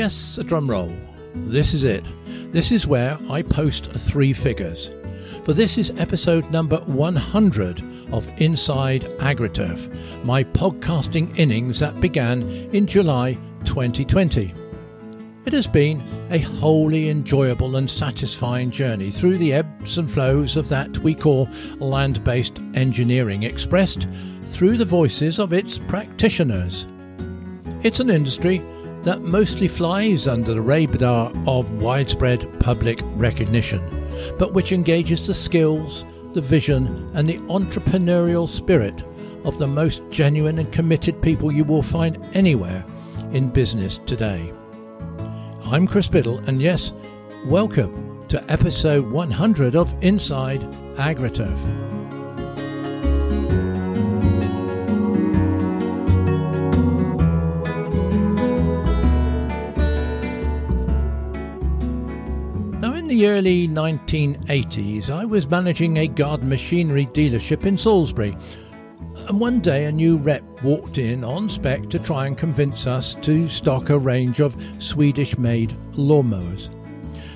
Yes, a drum roll. This is it. This is where I post three figures. For this is episode number 100 of Inside AgriTurf, my podcasting innings that began in July 2020. It has been a wholly enjoyable and satisfying journey through the ebbs and flows of that we call land based engineering, expressed through the voices of its practitioners. It's an industry that mostly flies under the radar of widespread public recognition, but which engages the skills, the vision, and the entrepreneurial spirit of the most genuine and committed people you will find anywhere in business today. I'm Chris Biddle, and yes, welcome to episode 100 of Inside AgriTurf. The early 1980s, I was managing a garden machinery dealership in Salisbury and one day a new rep walked in on spec to try and convince us to stock a range of Swedish made lawnmowers.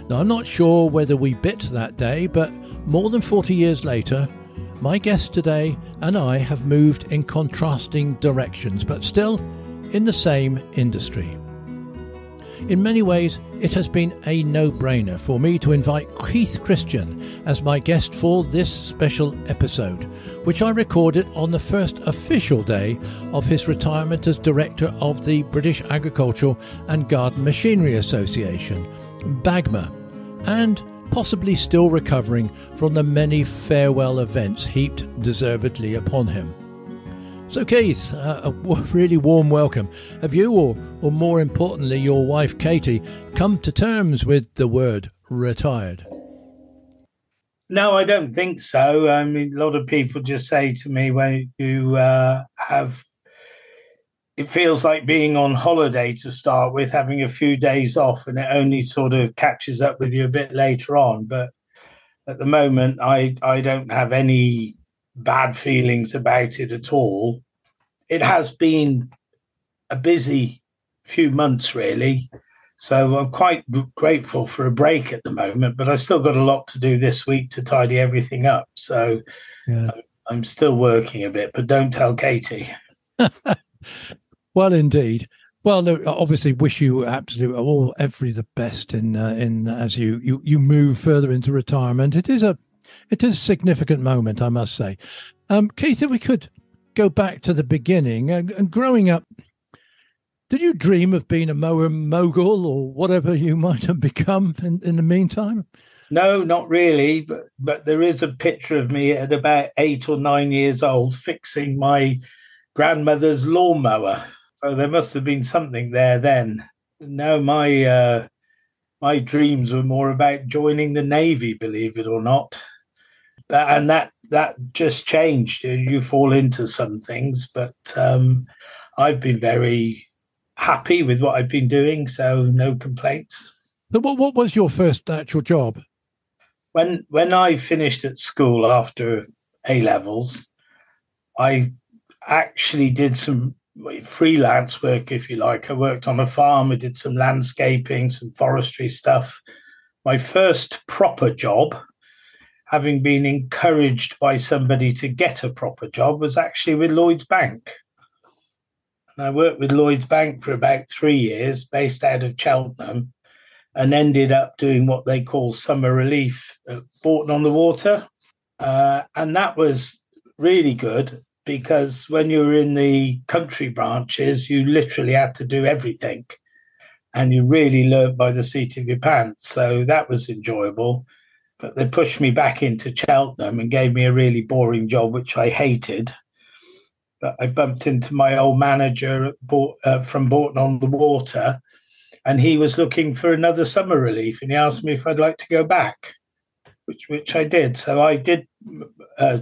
Now, I'm not sure whether we bit that day, but more than 40 years later, my guest today and I have moved in contrasting directions, but still in the same industry. In many ways, it has been a no brainer for me to invite Keith Christian as my guest for this special episode, which I recorded on the first official day of his retirement as director of the British Agricultural and Garden Machinery Association, BAGMA, and possibly still recovering from the many farewell events heaped deservedly upon him. So, Keith, uh, a really warm welcome. Have you, or, or more importantly, your wife Katie, come to terms with the word retired? No, I don't think so. I mean, a lot of people just say to me when you uh, have, it feels like being on holiday to start with, having a few days off, and it only sort of catches up with you a bit later on. But at the moment, I I don't have any bad feelings about it at all. It has been a busy few months, really. So I'm quite grateful for a break at the moment, but I've still got a lot to do this week to tidy everything up. So yeah. I'm still working a bit, but don't tell Katie. well, indeed. Well, obviously, wish you absolutely all every the best in uh, in as you, you you move further into retirement. It is a it is a significant moment, I must say. Um, Keith, if we could go back to the beginning uh, and growing up, did you dream of being a mower mogul or whatever you might have become in, in the meantime? No, not really. But but there is a picture of me at about eight or nine years old fixing my grandmother's lawnmower. So there must have been something there then. No, my uh, my dreams were more about joining the navy, believe it or not and that that just changed. You fall into some things, but um, I've been very happy with what I've been doing, so no complaints. What what was your first actual job? When when I finished at school after A levels, I actually did some freelance work, if you like. I worked on a farm. I did some landscaping, some forestry stuff. My first proper job having been encouraged by somebody to get a proper job, was actually with Lloyds Bank. And I worked with Lloyds Bank for about three years, based out of Cheltenham, and ended up doing what they call summer relief at Bourton on the Water. Uh, and that was really good because when you were in the country branches, you literally had to do everything and you really learned by the seat of your pants. So that was enjoyable but they pushed me back into Cheltenham and gave me a really boring job, which I hated. But I bumped into my old manager uh, from Bourton on the Water, and he was looking for another summer relief, and he asked me if I'd like to go back, which which I did. So I did. Uh,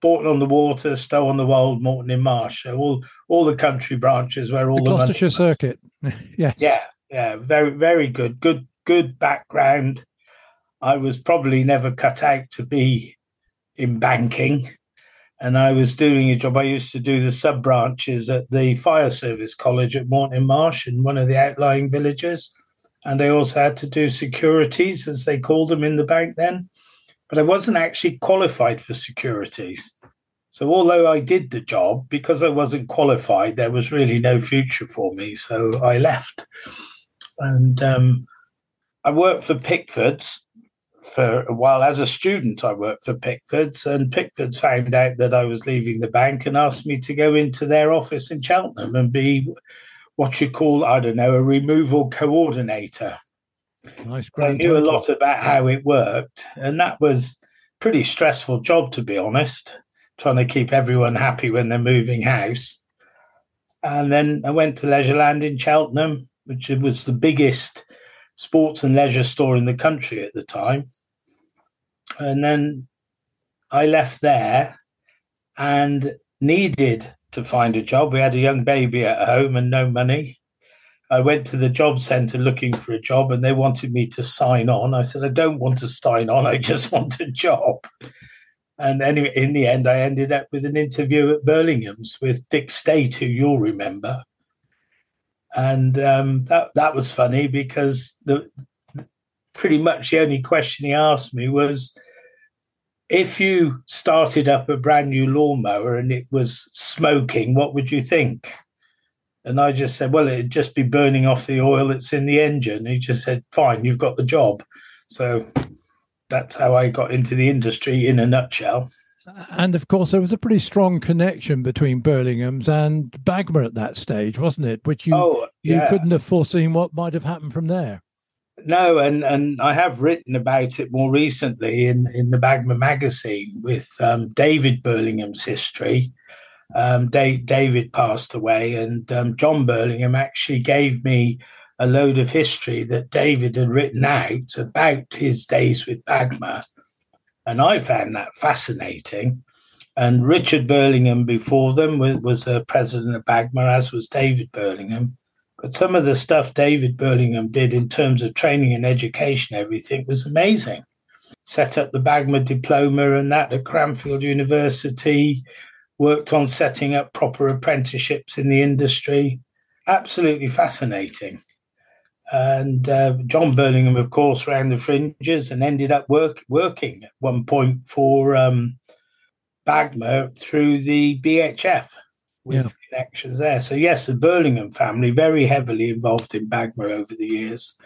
Bourton on the Water, Stow on the Wold, Moreton in Marsh, so all all the country branches where all the, the Gloucestershire circuit, yeah, yeah, yeah, very very good, good good background I was probably never cut out to be in banking. And I was doing a job. I used to do the sub branches at the fire service college at Moreton Marsh in one of the outlying villages. and I also had to do securities, as they called them in the bank then. But I wasn't actually qualified for securities. So, although I did the job, because I wasn't qualified, there was really no future for me. So, I left. And um, I worked for Pickford's for a while. As a student, I worked for Pickford's, and Pickford's found out that I was leaving the bank and asked me to go into their office in Cheltenham and be what you call, I don't know, a removal coordinator. Nice. I knew a lot about how it worked, and that was pretty stressful job to be honest. Trying to keep everyone happy when they're moving house. And then I went to Leisureland in Cheltenham, which was the biggest sports and leisure store in the country at the time. And then I left there and needed to find a job. We had a young baby at home and no money. I went to the job centre looking for a job and they wanted me to sign on. I said, I don't want to sign on, I just want a job. And anyway, in the end, I ended up with an interview at Burlingham's with Dick State, who you'll remember. And um, that that was funny because the pretty much the only question he asked me was, if you started up a brand new lawnmower and it was smoking, what would you think? And I just said, well, it'd just be burning off the oil that's in the engine. He just said, fine, you've got the job. So that's how I got into the industry in a nutshell. And of course, there was a pretty strong connection between Burlingham's and Bagma at that stage, wasn't it? Which you oh, yeah. you couldn't have foreseen what might have happened from there. No, and and I have written about it more recently in in the Bagma magazine with um, David Burlingham's history. Um, Dave, David passed away, and um, John Burlingham actually gave me a load of history that David had written out about his days with Bagma, and I found that fascinating. And Richard Burlingham before them was, a president of Bagma, as was David Burlingham. But some of the stuff David Burlingham did in terms of training and education, everything was amazing. Set up the Bagma diploma and that at Cranfield University, worked on setting up proper apprenticeships in the industry. Absolutely fascinating. And uh, John Burlingham, of course, ran the fringes and ended up work, working at one point for um, Bagma through the BHF with yeah. connections there. So yes, the Burlingham family very heavily involved in Bagma over the years.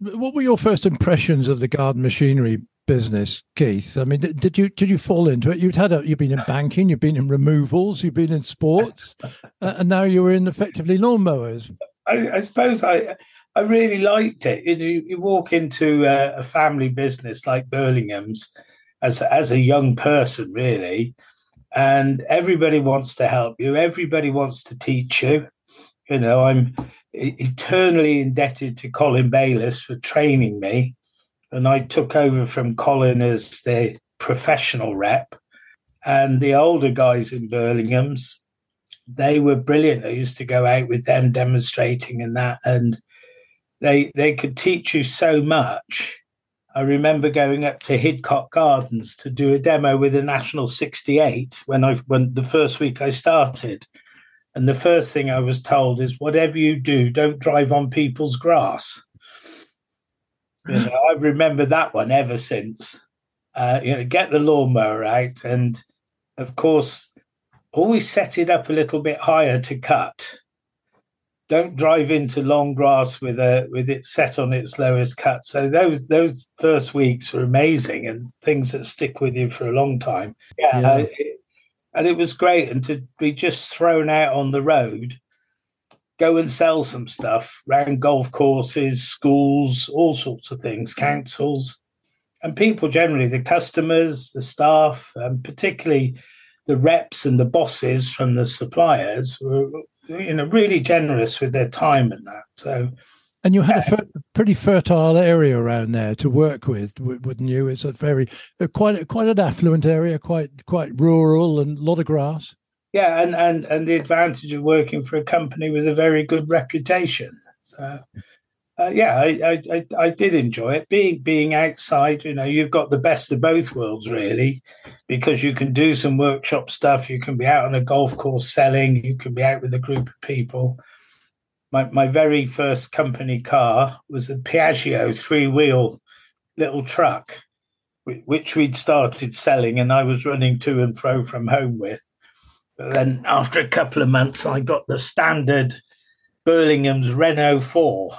What were your first impressions of the garden machinery business, Keith? I mean, did you did you fall into it? You'd had a, you've been in banking, you've been in removals, you've been in sports, uh, and now you were in effectively lawnmowers. I, I suppose I I really liked it. You, you walk into a, a family business like Burlingham's as as a young person, really, and everybody wants to help you. Everybody wants to teach you. You know, I'm eternally indebted to Colin Bayliss for training me, and I took over from Colin as the professional rep. And the older guys in Burlingham's, they were brilliant. I used to go out with them demonstrating and that, and they they could teach you so much I remember going up to Hidcote Gardens to do a demo with the National 68 when I when the first week I started. And the first thing I was told is whatever you do, don't drive on people's grass. You know, I've remembered that one ever since. Uh, you know, get the lawnmower out and of course always set it up a little bit higher to cut don't drive into long grass with a with it set on its lowest cut. So those those first weeks were amazing and things that stick with you for a long time. Yeah, yeah. it, and it was great. And to be just thrown out on the road, go and sell some stuff around golf courses, schools, all sorts of things, mm. councils, and people generally, the customers, the staff, and particularly the reps and the bosses from the suppliers were you know really generous with their time and that. So. And you had a fer- pretty fertile area around there to work with, wouldn't you? It's a very quite quite an affluent area, quite quite rural, and a lot of grass. Yeah, and and and the advantage of working for a company with a very good reputation. So uh, yeah, I, I, I did enjoy it. Being being outside, you know, you've got the best of both worlds, really, because you can do some workshop stuff. You can be out on a golf course selling. You can be out with a group of people. my, my very first company car was a Piaggio three wheel little truck, which we'd started selling, and I was running to and fro from home with. But then after a couple of months, I got the standard Burlingham's Renault 4.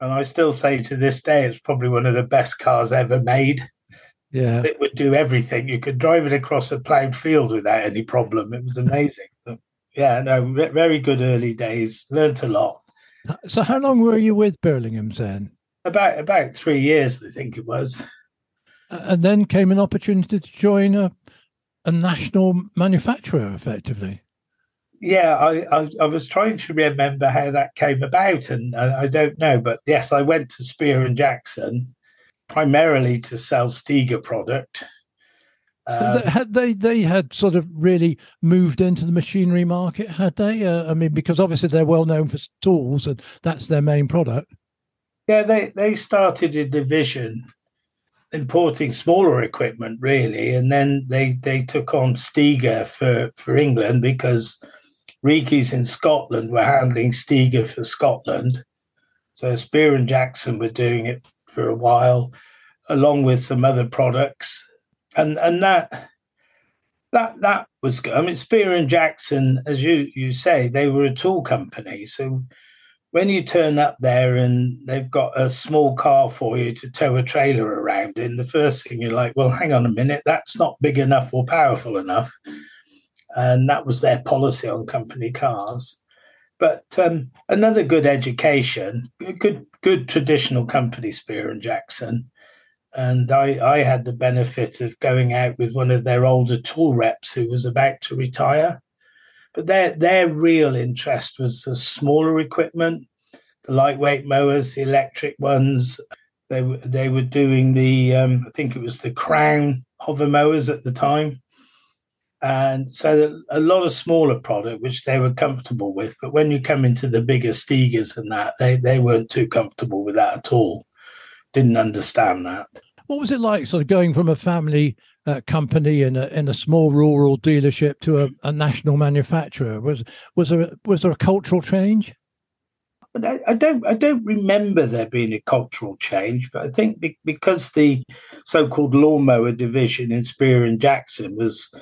And I still say to this day, it's probably one of the best cars ever made. Yeah. It would do everything. You could drive it across a ploughed field without any problem. It was amazing. But yeah, no, very good early days. Learned a lot. So, how long were you with Burlingham's then? About about three years, I think it was. And then came an opportunity to join a a national manufacturer, effectively. Yeah, I, I, I was trying to remember how that came about, and I, I don't know. But yes, I went to Spear and Jackson primarily to sell Stiga product. Um, had they they had sort of really moved into the machinery market? Had they? Uh, I mean, because obviously they're well known for tools, and that's their main product. Yeah, they they started a division importing smaller equipment really, and then they they took on Stiga for for England because Reekie's in Scotland were handling Stiga for Scotland. So Spear and Jackson were doing it for a while, along with some other products, and and that that that was good. I mean, Spear and Jackson, as you you say, they were a tool company, so when you turn up there and they've got a small car for you to tow a trailer around in, the first thing you're like, well, hang on a minute, that's not big enough or powerful enough. And that was their policy on company cars. But um, another good education, good good traditional company, Spear and Jackson. And I, I had the benefit of going out with one of their older tool reps who was about to retire. But their their real interest was the smaller equipment, the lightweight mowers, the electric ones. They they were doing the um, I think it was the Crown hover mowers at the time, and so a lot of smaller product which they were comfortable with. But when you come into the bigger Stigas and that, they they weren't too comfortable with that at all. Didn't understand that. What was it like, sort of going from a family uh, company in a in a small rural dealership to a, a national manufacturer? Was was there was there a cultural change? But I, I, don't I don't remember there being a cultural change. But I think be, because the so-called lawnmower division in Spear and Jackson was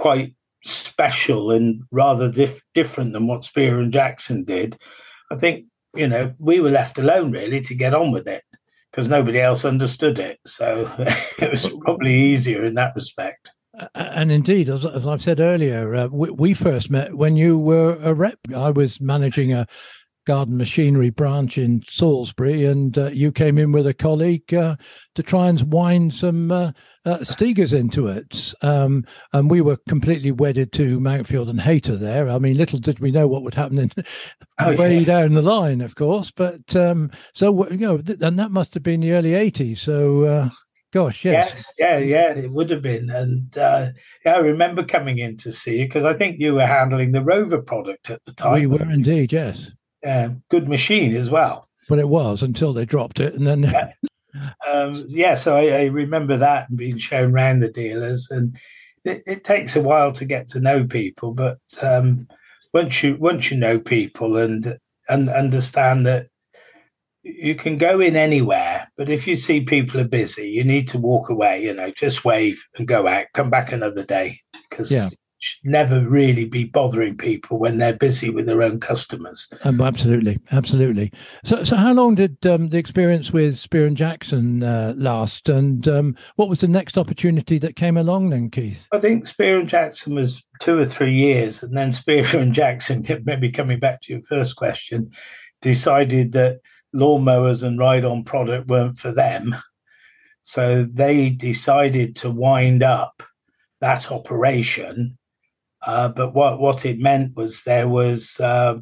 quite special and rather dif- different than what Spear and Jackson did, I think you know we were left alone really to get on with it because nobody else understood it. So it was probably easier in that respect. And indeed, as, as I've said earlier, uh, we, we, first met when you were a rep. I was managing a garden machinery branch in Salisbury, and uh, you came in with a colleague uh, to try and wind some uh, uh Stigas into it. Um, and we were completely wedded to Mountfield and Hayter there. I mean, little did we know what would happen in, oh, way yeah. down the line, of course. But um, so, you know, th- and that must have been the early 80s. So, uh, gosh, yes. yes. Yeah, yeah, it would have been. And uh, yeah, I remember coming in to see you because I think you were handling the Rover product at the time. We were indeed, yes uh, good machine as well. But it was until they dropped it, and then yeah. Um, yeah so I, I, remember that and being shown around the dealers, and it, it, takes a while to get to know people, but um, once you once you know people and and understand that you can go in anywhere, but if you see people are busy, you need to walk away. You know, just wave and go out, come back another day because yeah never really be bothering people when they're busy with their own customers. Um, absolutely, absolutely. So, so how long did um, the experience with Spear and Jackson uh, last, and um, what was the next opportunity that came along then, Keith? I think Spear and Jackson was two or three years, and then Spear and Jackson, maybe coming back to your first question, decided that lawnmowers and ride-on product weren't for them. So they decided to wind up that operation uh, but what, what it meant was there was uh,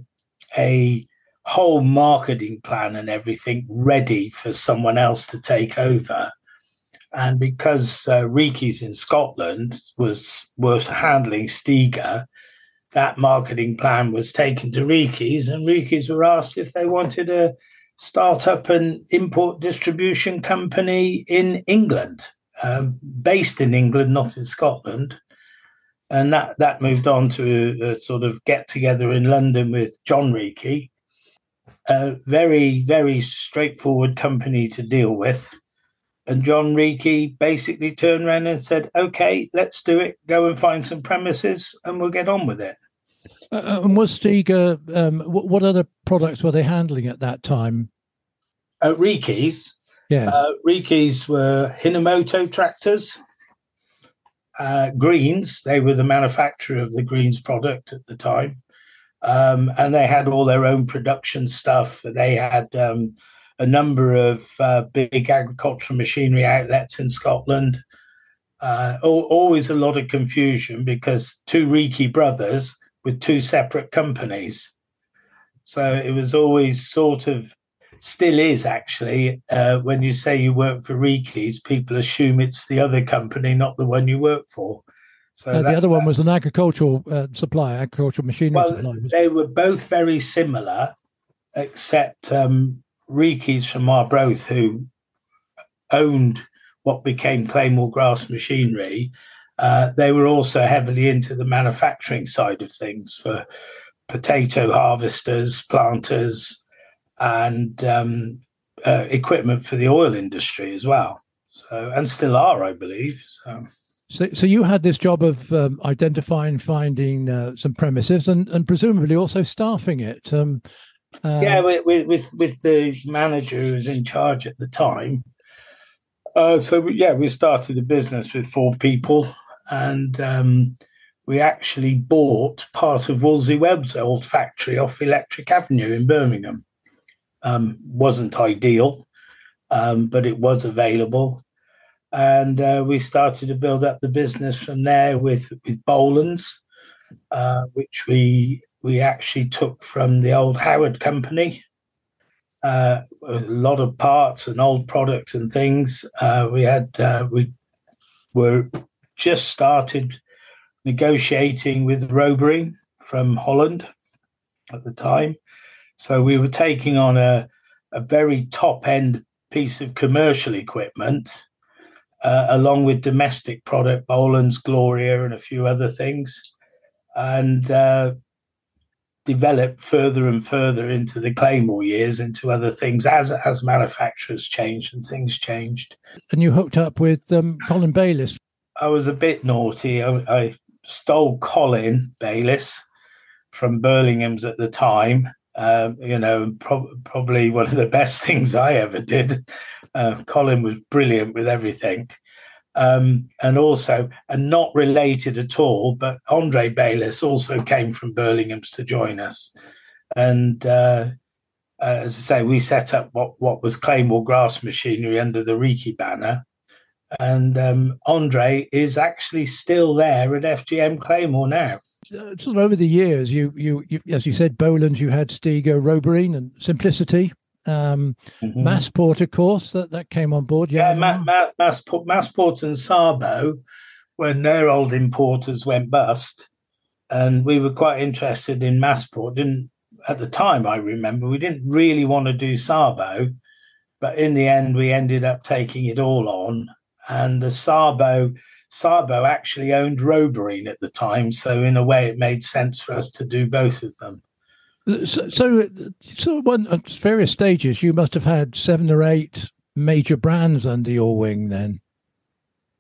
a whole marketing plan and everything ready for someone else to take over. And because uh, Reekie's in Scotland was was handling Stiga, that marketing plan was taken to Reekie's, and Reekie's were asked if they wanted to start up an import distribution company in England, um, based in England, not in Scotland and that that moved on to a, a, sort of get together in London with John Reekie, a very, very straightforward company to deal with. And John Reekie basically turned around and said, okay, let's do it. Go and find some premises and we'll get on with it. Uh, uh and was Stiga, um, what, what, other products were they handling at that time? Uh, Reekie's. Yes. Uh, Reekie's were Hinomoto tractors. Uh, Greens, they were the manufacturer of the Greens product at the time. Um, and they had all their own production stuff. They had um, a number of uh, big agricultural machinery outlets in Scotland. Uh, always a lot of confusion because two Reekie brothers with two separate companies. So it was always sort of, still is actually, uh, when you say you work for Reekie's, people assume it's the other company, not the one you work for. So uh, that, the other one was an agricultural uh, supply, agricultural machinery well, supply. They were both very similar, except um, Reekie's from Arbroath, who owned what became Claymore Grass Machinery. Uh, they were also heavily into the manufacturing side of things for potato harvesters, planters, and um, uh, equipment for the oil industry as well. So, and still are, I believe. So. So, so you had this job of um, identifying, finding uh, some premises, and, and presumably also staffing it. Um, uh, yeah, with, with with the manager who was in charge at the time. Uh, so yeah, we started the business with four people, and um, we actually bought part of Wolseley Webb's old factory off Electric Avenue in Birmingham. Um, wasn't ideal, um, but it was available and uh, we started to build up the business from there with with Bolens, uh, which we we actually took from the old Howard company. Uh, a lot of parts and old products and things. Uh, we had uh, we were just started negotiating with Roberine from Holland at the time, so we were taking on a a very top end piece of commercial equipment uh, along with domestic product, Bolens, Gloria, and a few other things, and uh, developed further and further into the Claymore years into other things as as manufacturers changed and things changed. And you hooked up with um, Colin Bayliss. I was a bit naughty. I, I stole Colin Bayliss from Burlingham's at the time. Um, you know, pro- probably one of the best things I ever did. Uh, Colin was brilliant with everything. Um, and also, and not related at all, but Andre Bayliss also came from Burlingham's to join us. And uh, uh, as I say, we set up what, what was Claymore Grass Machinery under the Reekie banner. And um, Andre is actually still there at FGM Claymore now. Uh, so over the years, you, you, you as you said, Bolens, you had Stiga, Roberine, and Simplicity um, mm-hmm. Masport, of course, that, that came on board. Yeah, yeah Ma- Ma- Masport, Masport and Sabo, when their old importers went bust, and we were quite interested in Masport. Didn't at the time, I remember, we didn't really want to do Sabo, but in the end, we ended up taking it all on. And the Sabo, Sabo actually owned Roberine at the time, so in a way, it made sense for us to do both of them. So, so, so one, at various stages, you must have had seven or eight major brands under your wing then.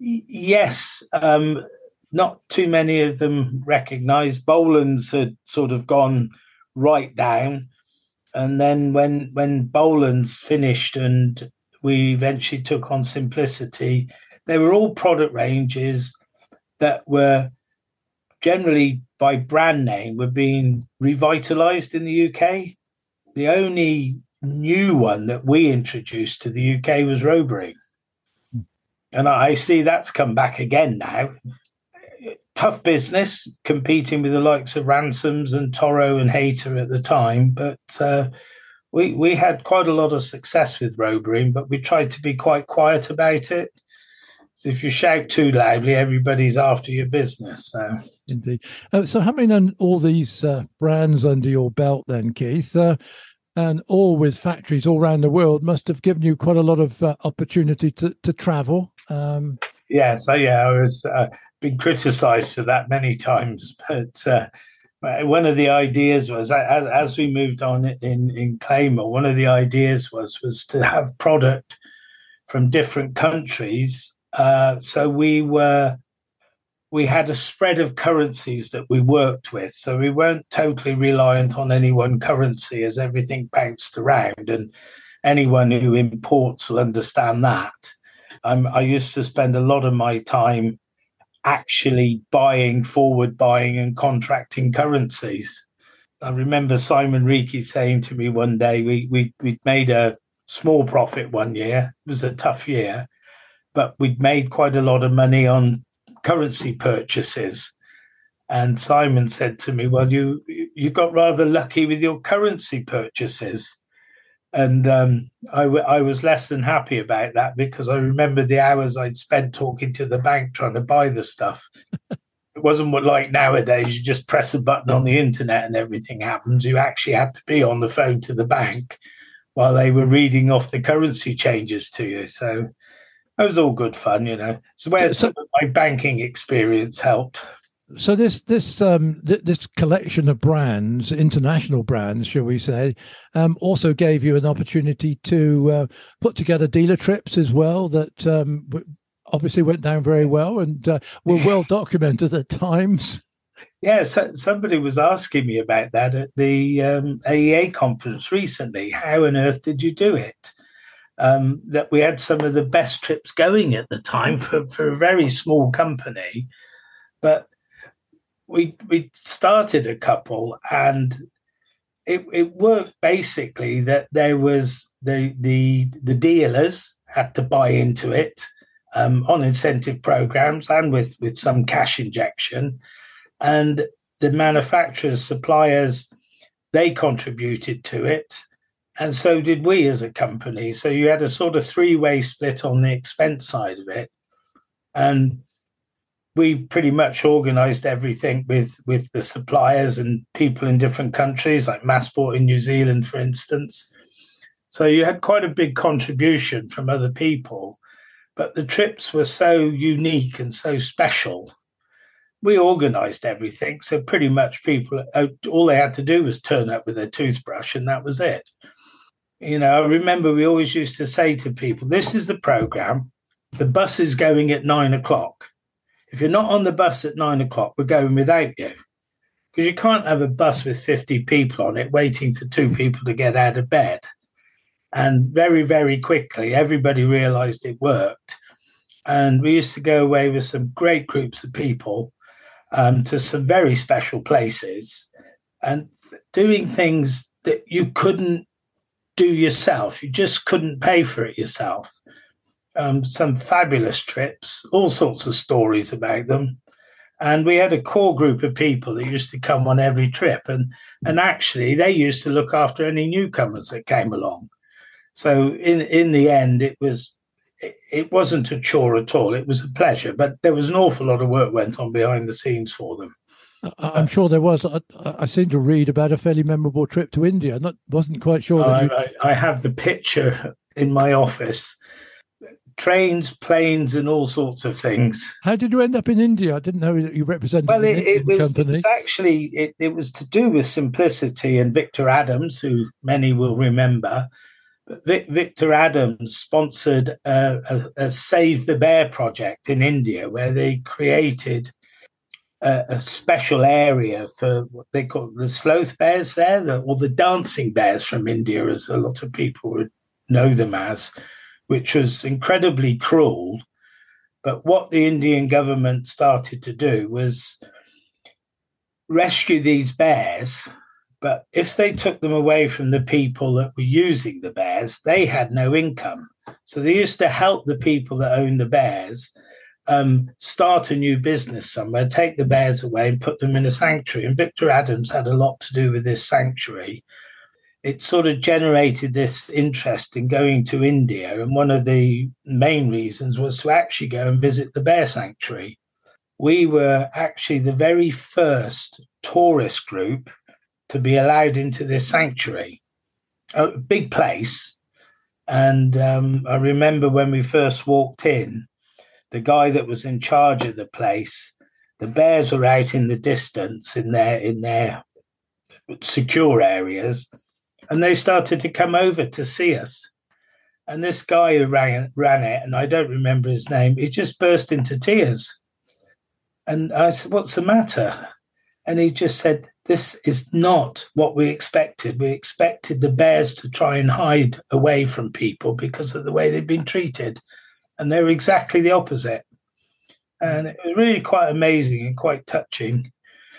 Yes, um, not too many of them recognised. Bolens had sort of gone right down, and then when when Bolens finished and we eventually took on Simplicity, they were all product ranges that were generally by brand name were being revitalized in the UK. The only new one that we introduced to the UK was Roberine. And I see that's come back again now. Tough business competing with the likes of Ransomes and Toro and Hayter at the time, but uh, we we had quite a lot of success with Roberine, but we tried to be quite quiet about it. If you shout too loudly, everybody's after your business. So indeed. Uh, so having all these uh, brands under your belt, then Keith, uh, and all with factories all around the world, must have given you quite a lot of uh, opportunity to to travel. Um, yeah. So yeah, I was uh, been criticised for that many times, but uh, one of the ideas was as, as we moved on in in Claymore, one of the ideas was was to have product from different countries. Uh, so we were we had a spread of currencies that we worked with. So we weren't totally reliant on any one currency as everything bounced around. And anyone who imports will understand that. Um, I used to spend a lot of my time actually buying, forward buying, and contracting currencies. I remember Simon Reekie saying to me one day, we, we, we'd made a small profit one year. It was a tough year, but we'd made quite a lot of money on currency purchases. And Simon said to me, "Well, you you got rather lucky with your currency purchases." And um, I, w- I was less than happy about that because I remembered the hours I'd spent talking to the bank trying to buy the stuff. it wasn't what like nowadays. You just press a button on the internet and everything happens. You actually had to be on the phone to the bank while they were reading off the currency changes to you. So it was all good fun, you know. So where so, my banking experience helped. So this this um, th- this collection of brands, international brands, shall we say, um, also gave you an opportunity to uh, put together dealer trips as well. That um, obviously went down very well and uh, were well documented at times. Yeah, so somebody was asking me about that at the um, AEA conference recently. How on earth did you do it? Um, that we had some of the best trips going at the time for, for a very small company. But we we started a couple and it, it worked basically that there was the the the dealers had to buy into it um, on incentive programs and with with some cash injection and the manufacturers suppliers they contributed to it and so did we as a company. So you had a sort of three way split on the expense side of it. And we pretty much organized everything with, with the suppliers and people in different countries, like Masport in New Zealand, for instance. So you had quite a big contribution from other people. But the trips were so unique and so special. We organized everything. So pretty much people, uh, all they had to do was turn up with their toothbrush and that was it. You know, I remember we always used to say to people, this is the program. The bus is going at nine o'clock. If you're not on the bus at nine o'clock, we're going without you. Because you can't have a bus with 50 people on it waiting for two people to get out of bed. And very, very quickly, everybody realized it worked. And we used to go away with some great groups of people um, to some very special places and doing things that you couldn't do yourself. You just couldn't pay for it yourself. Um, some fabulous trips, all sorts of stories about them. And we had a core group of people that used to come on every trip. And, and actually, they used to look after any newcomers that came along. So in, in the end, it was it wasn't a chore at all. It was a pleasure, but there was an awful lot of work went on behind the scenes for them. Uh, I'm sure there was. I, I, seem to read about a fairly memorable trip to India. Not wasn't quite sure. I, you... I, I, have the picture in my office. Trains, planes, and all sorts of things. How did you end up in India? I didn't know that you represented well, it, it, was. It was actually it, it was to do with simplicity and Victor Adams, who many will remember. Vic, Victor Adams sponsored a, a, a Save the Bear project in India, where they created a, a, special area for what they call the sloth bears there, the, or the dancing bears from India, as a lot of people would know them as, which was incredibly cruel. But what the Indian government started to do was rescue these bears. But if they took them away from the people that were using the bears, they had no income. So they used to help the people that owned the bears um, start a new business somewhere, take the bears away and put them in a sanctuary. And Victor Adams had a lot to do with this sanctuary. It sort of generated this interest in going to India. And one of the main reasons was to actually go and visit the bear sanctuary. We were actually the very first tourist group to be allowed into this sanctuary. A big place. And um, I remember when we first walked in, the guy that was in charge of the place the bears were out in the distance in their in their secure areas, and they started to come over to see us. And this guy who ran, ran it, and I don't remember his name, he just burst into tears. And I said, What's the matter? And he just said, This is not what we expected. We expected the bears to try and hide away from people because of the way they've been treated. And they were exactly the opposite. And it was really quite amazing and quite touching.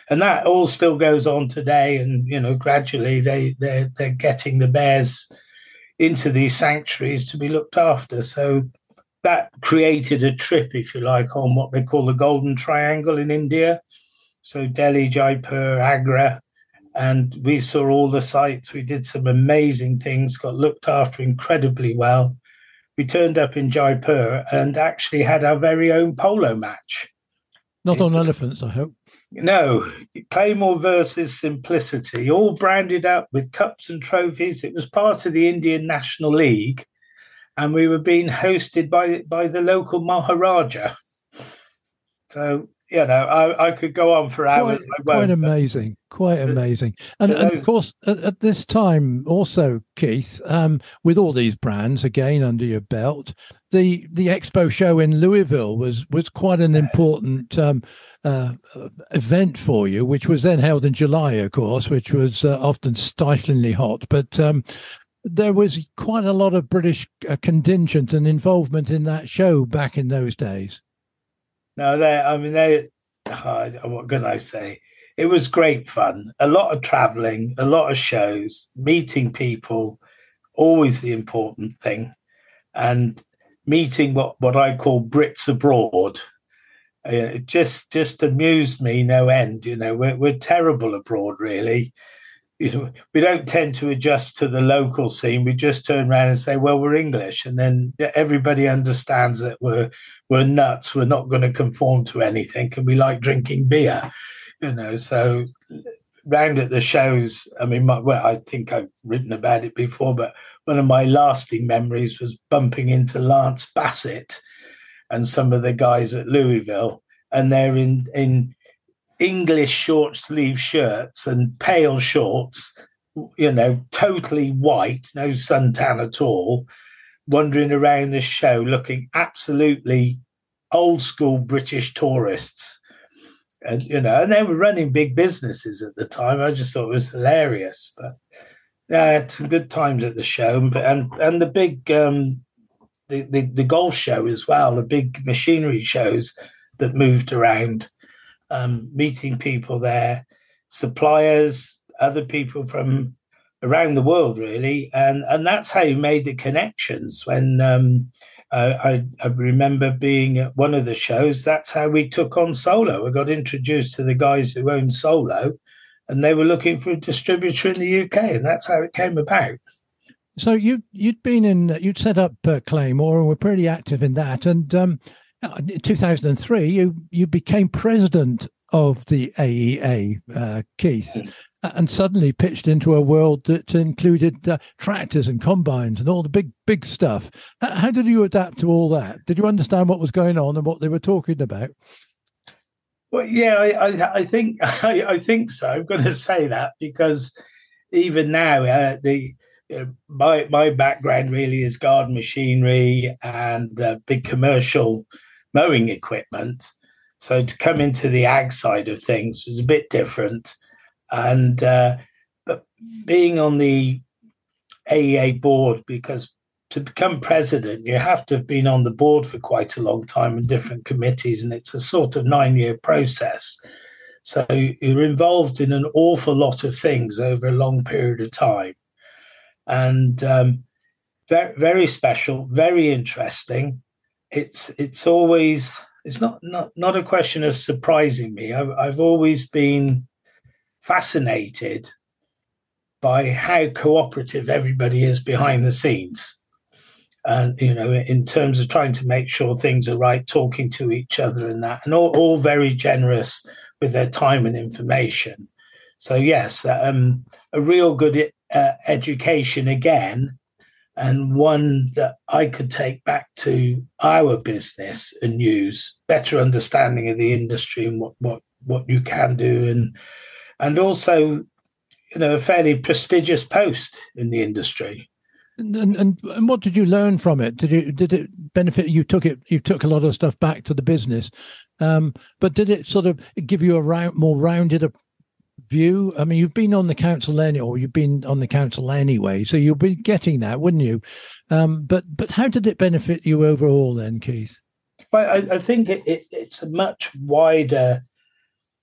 And that all still goes on today. And, you know, gradually they, they're, they're getting the bears into these sanctuaries to be looked after. So that created a trip, if you like, on what they call the Golden Triangle in India. So Delhi, Jaipur, Agra, and we saw all the sites. We did some amazing things, got looked after incredibly well. We turned up in Jaipur and actually had our very own polo match. Not it on was, elephants, I hope. No, Claymore versus Simplicity, all branded up with cups and trophies. It was part of the Indian National League and we were being hosted by by the local Maharaja. So you know, I, I could go on for hours. Quite, quite amazing, quite amazing. And, and, of course, at, at, this time, also, Keith, um, with all these brands again under your belt, the the expo show in Louisville was was quite an important. Um, uh, event for you, which was then held in July, of course, which was uh, often stiflingly hot. But um, there was quite a lot of British uh, contingent and involvement in that show back in those days. No, they. I mean, they. Oh, what can I say? It was great fun. A lot of traveling, a lot of shows, meeting people, always the important thing, and meeting what what I call Brits abroad. Uh, it just just amused me no end. You know, we're we're terrible abroad, really you know, we don't tend to adjust to the local scene. We just turn around and say, "Well, we're English," and then everybody understands that we're we're nuts. We're not going to conform to anything, and we like drinking beer, you know. So, round at the shows, I mean, my, well, I think I've written about it before, but one of my lasting memories was bumping into Lance Bassett and some of the guys at Louisville, and they're in in English short sleeve shirts and pale shorts, you know, totally white, no suntan at all, wandering around the show looking absolutely old school British tourists. And, you know, and they were running big businesses at the time. I just thought it was hilarious. But yeah, I had some good times at the show. And, and, and the big, um, the, the, the golf show as well, the big machinery shows that moved around um, meeting people there, suppliers, other people from around the world, really, and and that's how you made the connections. When um, uh, I, I, remember being at one of the shows, that's how we took on Solo. I got introduced to the guys who owned Solo, and they were looking for a distributor in the UK, and that's how it came about. So you you'd been in you'd set up uh, Claymore and were pretty active in that, and um, in 2003, you you became president of the AEA, uh, Keith, and suddenly pitched into a world that included uh, tractors and combines and all the big big stuff. How did you adapt to all that? Did you understand what was going on and what they were talking about? Well, yeah, I, I, I think I, I, think so. I'm going to say that because even now, uh, the my my background really is garden machinery and uh, big commercial mowing equipment. So to come into the ag side of things was a bit different. And uh, but being on the AEA board, because to become president, you have to have been on the board for quite a long time in different committees, and it's a sort of nine year process. So you're involved in an awful lot of things over a long period of time. And um, very, very special, very interesting it's it's always it's not not not a question of surprising me. I've, I've always been fascinated by how cooperative everybody is behind the scenes, and you know, in terms of trying to make sure things are right, talking to each other, and that, and all, all very generous with their time and information. So yes, um, a real good uh, education again and one that I could take back to our business and use better understanding of the industry and what what what you can do and and also you know a fairly prestigious post in the industry. And, and and what did you learn from it? Did you did it benefit you took it you took a lot of stuff back to the business um, but did it sort of give you a round, more rounded view? I mean, you've been on the council anyway, or you've been on the council anyway, so you'll be getting that, wouldn't you? Um, but but how did it benefit you overall then, Keith? Well, I, I think it, it, it's a much wider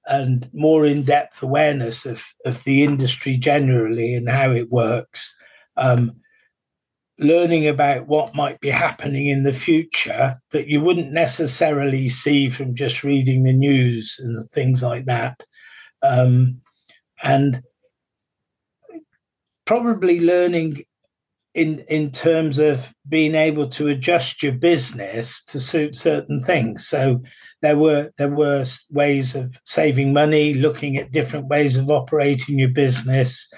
and more in-depth awareness of, of the industry generally and how it works. Um, learning about what might be happening in the future that you wouldn't necessarily see from just reading the news and things like that. Um, and probably learning in in terms of being able to adjust your business to suit certain things. So there were there were ways of saving money looking at different ways of operating your business.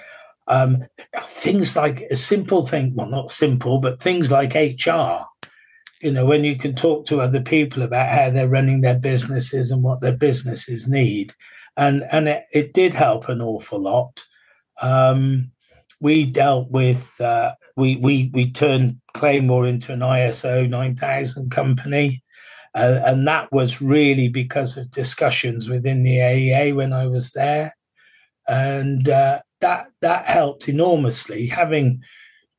Um, things like a simple thing well not simple but things like hr you know when you can talk to other people about how they're running their businesses and what their businesses need and and it, it did help an awful lot. Um, we dealt with uh, we we we turned Claymore into an ISO 9000 company, uh, and that was really because of discussions within the AEA when I was there, and uh, that that helped enormously. Having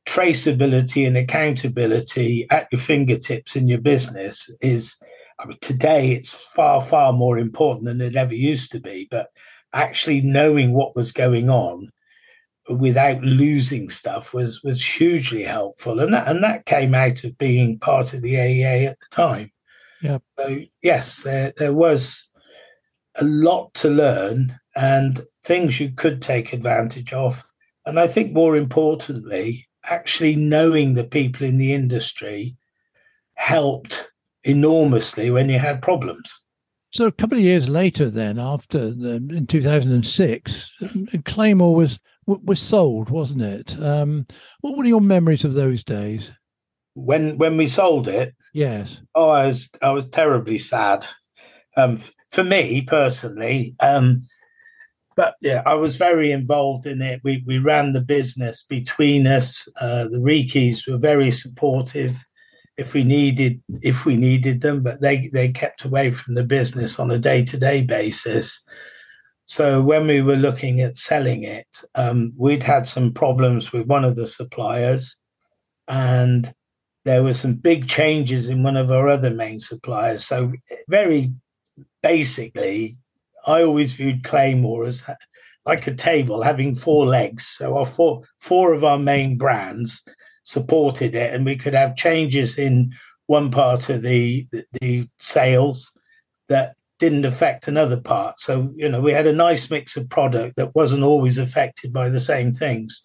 traceability and accountability at your fingertips in your business is I mean, today it's far, far more important than it ever used to be. But actually knowing what was going on without losing stuff was was hugely helpful, and that and that came out of being part of the AEA at the time. Yeah. So yes, there there was a lot to learn and things you could take advantage of, and I think more importantly, actually knowing the people in the industry helped enormously when you had problems. So a couple of years later, then after the, in 2006, Claymore was was sold, wasn't it? Um, what were your memories of those days? When when we sold it, yes. Oh, I was I was terribly sad. Um, for me personally, um, but yeah, I was very involved in it. We we ran the business between us. Uh, the Reekies were very supportive if we needed if we needed them, but they they kept away from the business on a day to day basis. So when we were looking at selling it, um, we'd had some problems with one of the suppliers, and there were some big changes in one of our other main suppliers. So very basically, I always viewed Claymore as like a table having four legs. So our four four of our main brands supported it, and we could have changes in one part of the the sales that didn't affect another part. So you know we had a nice mix of product that wasn't always affected by the same things.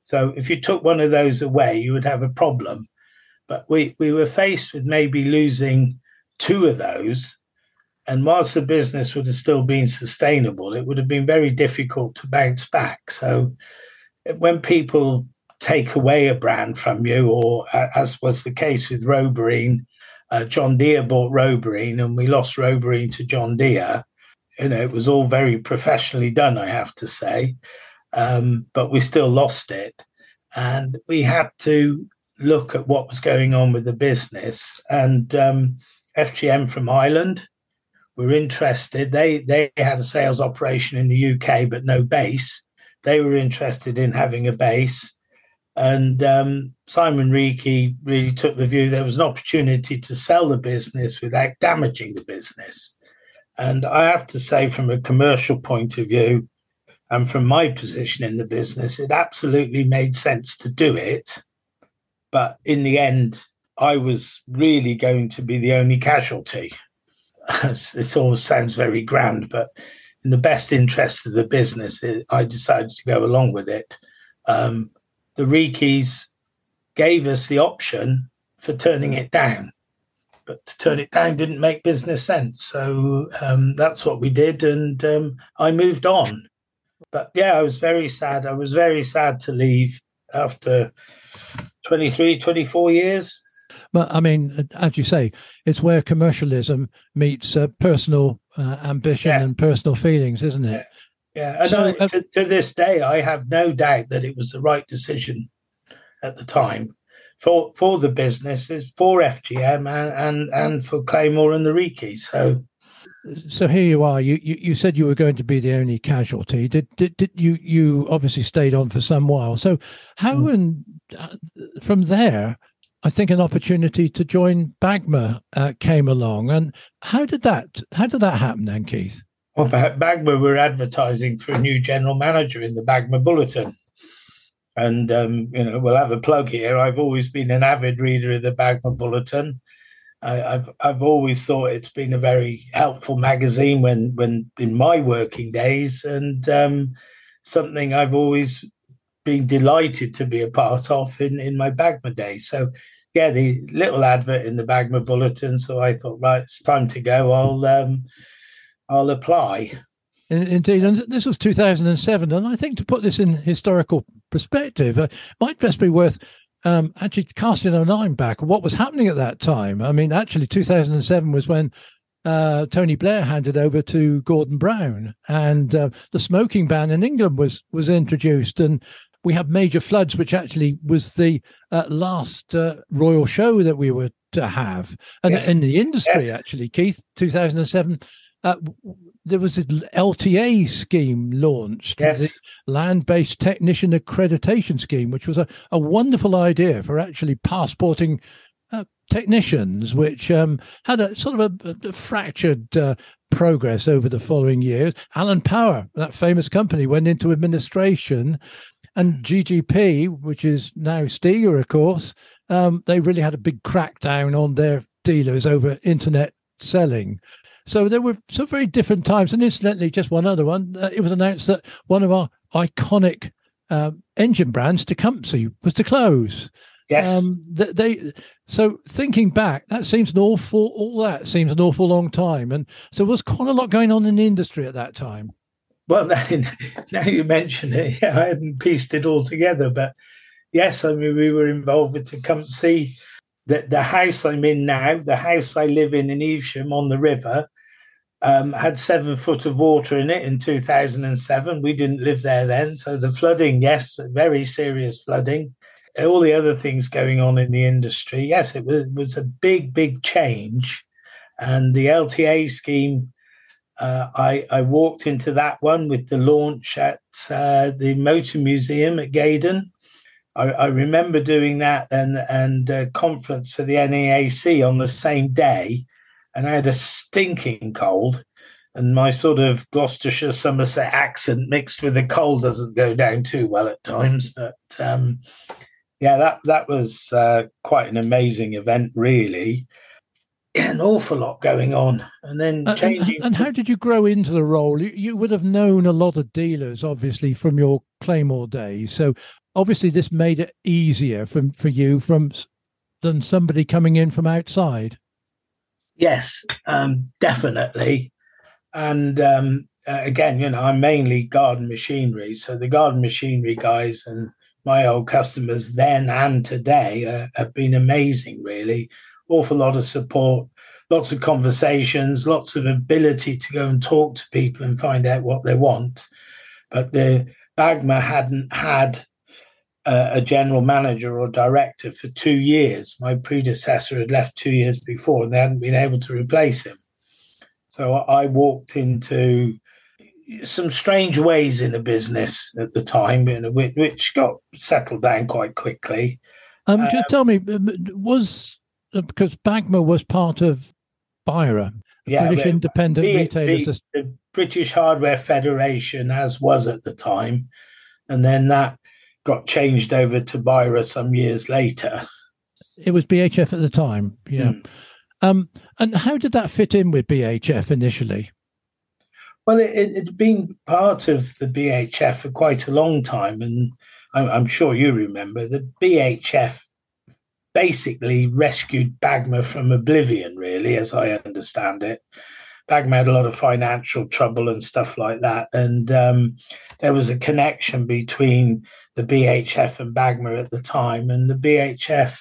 So if you took one of those away, you would have a problem. But we we were faced with maybe losing two of those. And whilst the business would have still been sustainable, it would have been very difficult to bounce back. So when people take away a brand from you, or uh, as was the case with Roberine, uh, John Deere bought Roberine and we lost Roberine to John Deere. You know, it was all very professionally done, I have to say, um, but we still lost it. And we had to look at what was going on with the business. And um, FGM from Ireland were interested. They they had a sales operation in the UK, but no base. They were interested in having a base. And um, Simon Reekie really took the view there was an opportunity to sell the business without damaging the business. And I have to say, from a commercial point of view, and from my position in the business, it absolutely made sense to do it. But in the end, I was really going to be the only casualty. it all sounds very grand, but in the best interest of the business, I decided to go along with it. Um, the Reekies gave us the option for turning it down. But to turn it down didn't make business sense. So um, that's what we did. And um, I moved on. But yeah, I was very sad. I was very sad to leave after 23, 24 years. But I mean, as you say, it's where commercialism meets uh, personal uh, ambition yeah. and personal feelings, isn't it? Yeah, and so, I, to, to, this day, I have no doubt that it was the right decision at the time for for the businesses, for FGM, and and, and for Claymore and the Reekie. So so here you are. You, you, you said you were going to be the only casualty. Did did, did you you obviously stayed on for some while? So how mm. and uh, from there, I think an opportunity to join Bagma uh, came along. And how did that how did that happen then, Keith? Well, Bagma were advertising for a new general manager in the Bagma Bulletin. And um, you know, we'll have a plug here. I've always been an avid reader of the Bagma Bulletin. I, have I've always thought it's been a very helpful magazine when when in my working days, and um, something I've always been delighted to be a part of in in my Bagma days. So yeah, the little advert in the Bagma bulletin. So I thought, right, it's time to go. I'll um, I'll apply. Indeed, and this was 2007, and I think to put this in historical perspective, uh, might best be worth um, actually casting an eye back what was happening at that time. I mean, actually, 2007 was when uh, Tony Blair handed over to Gordon Brown, and uh, the smoking ban in England was was introduced, and we had major floods, which actually was the uh, last uh, royal show that we were to have, and yes. in the industry, yes. actually, Keith, 2007. Uh, there was an LTA scheme launched, yes. the Land Based Technician Accreditation Scheme, which was a, a wonderful idea for actually passporting uh, technicians, which um, had a sort of a, a fractured uh, progress over the following years. Allen Power, that famous company, went into administration, and GGP, which is now Stiga, of course, um, they really had a big crackdown on their dealers over internet selling. So there were some very different times. And incidentally, just one other one, uh, it was announced that one of our iconic uh, engine brands, Tecumseh, was to close. Yes. Um, they, they, so thinking back, that seems an awful. All that seems an awful long time, and so there was quite a lot going on in the industry at that time. Well, now you mention it, yeah, I hadn't pieced it all together, but yes, I mean we were involved with Tecumseh. The, the house I'm in now, the house I live in in Evesham on the river, um, had seven foot of water in it in 2007. We didn't live there then. So the flooding, yes, very serious flooding. All the other things going on in the industry, yes, it was, was a big, big change. And the LTA scheme, uh, I, I, walked into that one with the launch at uh, the Motor Museum at Gaydon. I, I, remember doing that and and a conference for the NEAC on the same day and I had a stinking cold. And my sort of Gloucestershire Somerset accent mixed with the cold doesn't go down too well at times. But um, yeah, that that was uh, quite an amazing event, really. an awful lot going on, and then changing. And, and, how did you grow into the role? You, you would have known a lot of dealers, obviously, from your Claymore days. So obviously, this made it easier from for you from than somebody coming in from outside. Yes, um, definitely. And um, uh, again, you know, I'm mainly garden machinery. So the garden machinery guys and my old customers then and today uh, have been amazing, really. Awful lot of support, lots of conversations, lots of ability to go and talk to people and find out what they want. But the Bagma hadn't had a general manager or director for two years. My predecessor had left two years before, and they hadn't been able to replace him. So I walked into some strange ways in a business at the time, you know, which got settled down quite quickly. Um, um, tell me, was uh, because Bagma was part of BIRA, yeah, British Independent the, Retailers, the, the British Hardware Federation, as was at the time, and then that got changed over to BIRA some years later. It was BHF at the time, yeah. Mm. Um, and how did that fit in with BHF initially? Well, it had been part of the BHF for quite a long time, and I'm, I'm sure you remember the BHF basically rescued Bagma from oblivion, really, as I understand it. Bagma had a lot of financial trouble and stuff like that. And um, there was a connection between the BHF and Bagma at the time. And the BHF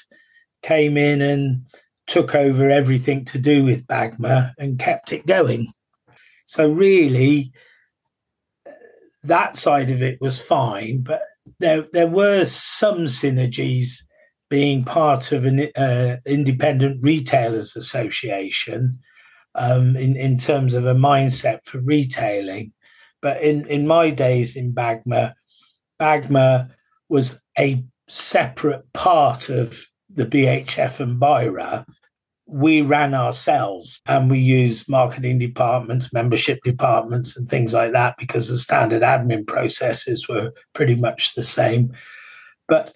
came in and took over everything to do with Bagma and kept it going. So, really, that side of it was fine, but there, there were some synergies being part of an uh, independent retailers association um, in in terms of a mindset for retailing. But in in my days in Bagma, Bagma was a separate part of the BHF and BIRA. We ran ourselves and we used marketing departments, membership departments, and things like that because the standard admin processes were pretty much the same. But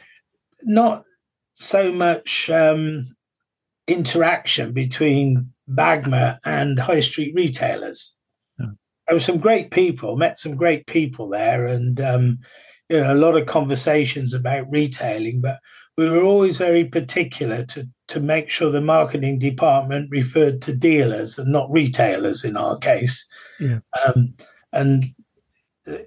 not so much um, interaction between Bagma and high street retailers. Yeah. There were some great people, met some great people there, and um, you know a lot of conversations about retailing. But we were always very particular to to make sure the marketing department referred to dealers and not retailers in our case. Yeah. Um, and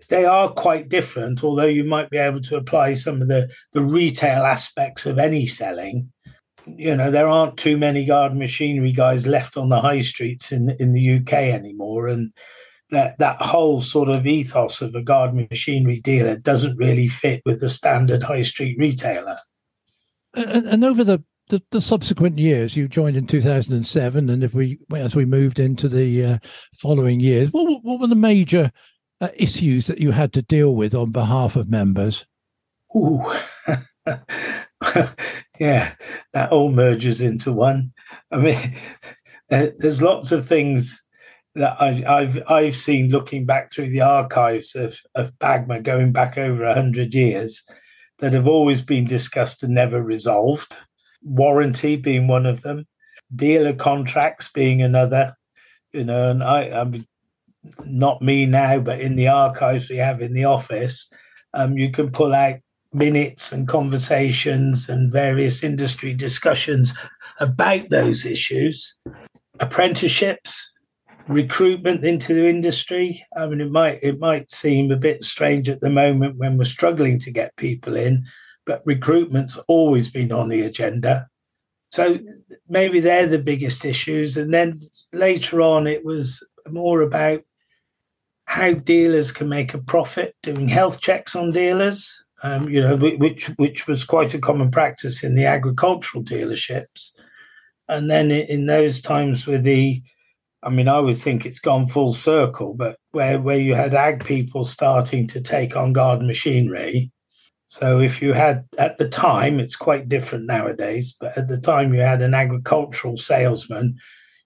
they are quite different, although you might be able to apply some of the, the retail aspects of any selling you know there aren't too many garden machinery guys left on the high streets in in the UK anymore, and that that whole sort of ethos of a garden machinery dealer doesn't really fit with the standard high street retailer. And, and over the, the, the subsequent years, you joined in two thousand and seven, and if we as we moved into the uh, following years, what what were the major uh, issues that you had to deal with on behalf of members? Ooh. yeah, that all merges into one. I mean, there's lots of things that I've, I've I've seen looking back through the archives of of Bagma going back over hundred years that have always been discussed and never resolved. Warranty being one of them, dealer contracts being another. You know, and I I mean, not me now, but in the archives we have in the office, um, you can pull out minutes and conversations and various industry discussions about those issues. Apprenticeships, recruitment into the industry. I mean, it might it might seem a bit strange at the moment when we're struggling to get people in, but recruitment's always been on the agenda. So maybe they're the biggest issues. And then later on, it was more about how dealers can make a profit doing health checks on dealers um, you know, which which was quite a common practice in the agricultural dealerships. And then in those times with the, I mean, I always think it's gone full circle, but where where you had ag people starting to take on garden machinery. So if you had at the time, it's quite different nowadays, but at the time you had an agricultural salesman